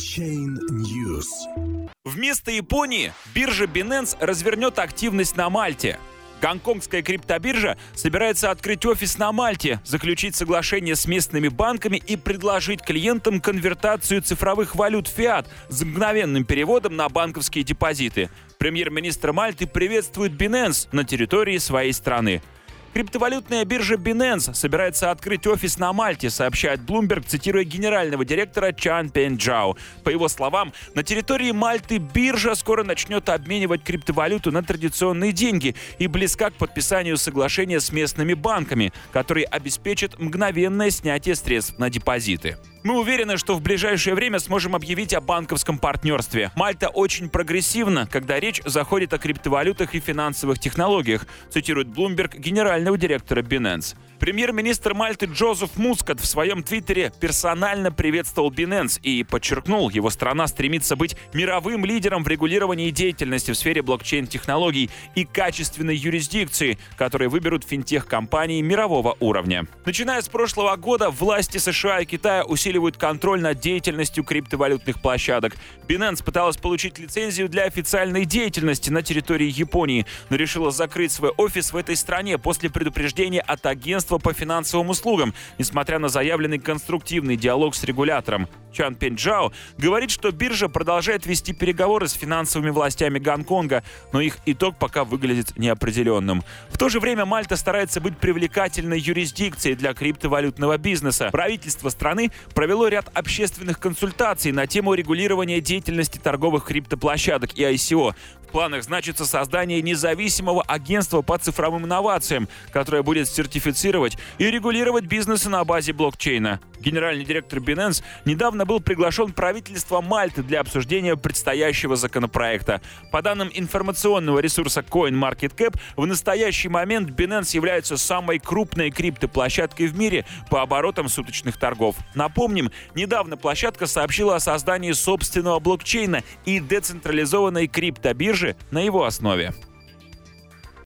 Блокчейн News. Вместо Японии биржа Binance развернет активность на Мальте. Гонконгская криптобиржа собирается открыть офис на Мальте, заключить соглашение с местными банками и предложить клиентам конвертацию цифровых валют фиат с мгновенным переводом на банковские депозиты. Премьер-министр Мальты приветствует Binance на территории своей страны. Криптовалютная биржа Binance собирается открыть офис на Мальте, сообщает Bloomberg, цитируя генерального директора Чан Пен Джао. По его словам, на территории Мальты биржа скоро начнет обменивать криптовалюту на традиционные деньги и близка к подписанию соглашения с местными банками, которые обеспечат мгновенное снятие средств на депозиты. Мы уверены, что в ближайшее время сможем объявить о банковском партнерстве. Мальта очень прогрессивна, когда речь заходит о криптовалютах и финансовых технологиях, цитирует Bloomberg генерального директора Binance. Премьер-министр Мальты Джозеф Мускат в своем твиттере персонально приветствовал Binance и подчеркнул, его страна стремится быть мировым лидером в регулировании деятельности в сфере блокчейн-технологий и качественной юрисдикции, которые выберут финтех-компании мирового уровня. Начиная с прошлого года, власти США и Китая усиливают контроль над деятельностью криптовалютных площадок. Binance пыталась получить лицензию для официальной деятельности на территории Японии, но решила закрыть свой офис в этой стране после предупреждения от агентства агентство по финансовым услугам, несмотря на заявленный конструктивный диалог с регулятором. Чан Пенджао говорит, что биржа продолжает вести переговоры с финансовыми властями Гонконга, но их итог пока выглядит неопределенным. В то же время Мальта старается быть привлекательной юрисдикцией для криптовалютного бизнеса. Правительство страны провело ряд общественных консультаций на тему регулирования деятельности торговых криптоплощадок и ICO. В планах значится создание независимого агентства по цифровым инновациям, которое будет сертифицировать и регулировать бизнесы на базе блокчейна. Генеральный директор Binance недавно был приглашен правительством Мальты для обсуждения предстоящего законопроекта. По данным информационного ресурса CoinMarketCap, в настоящий момент Binance является самой крупной криптоплощадкой в мире по оборотам суточных торгов. Напомним, недавно площадка сообщила о создании собственного блокчейна и децентрализованной криптобиржи на его основе.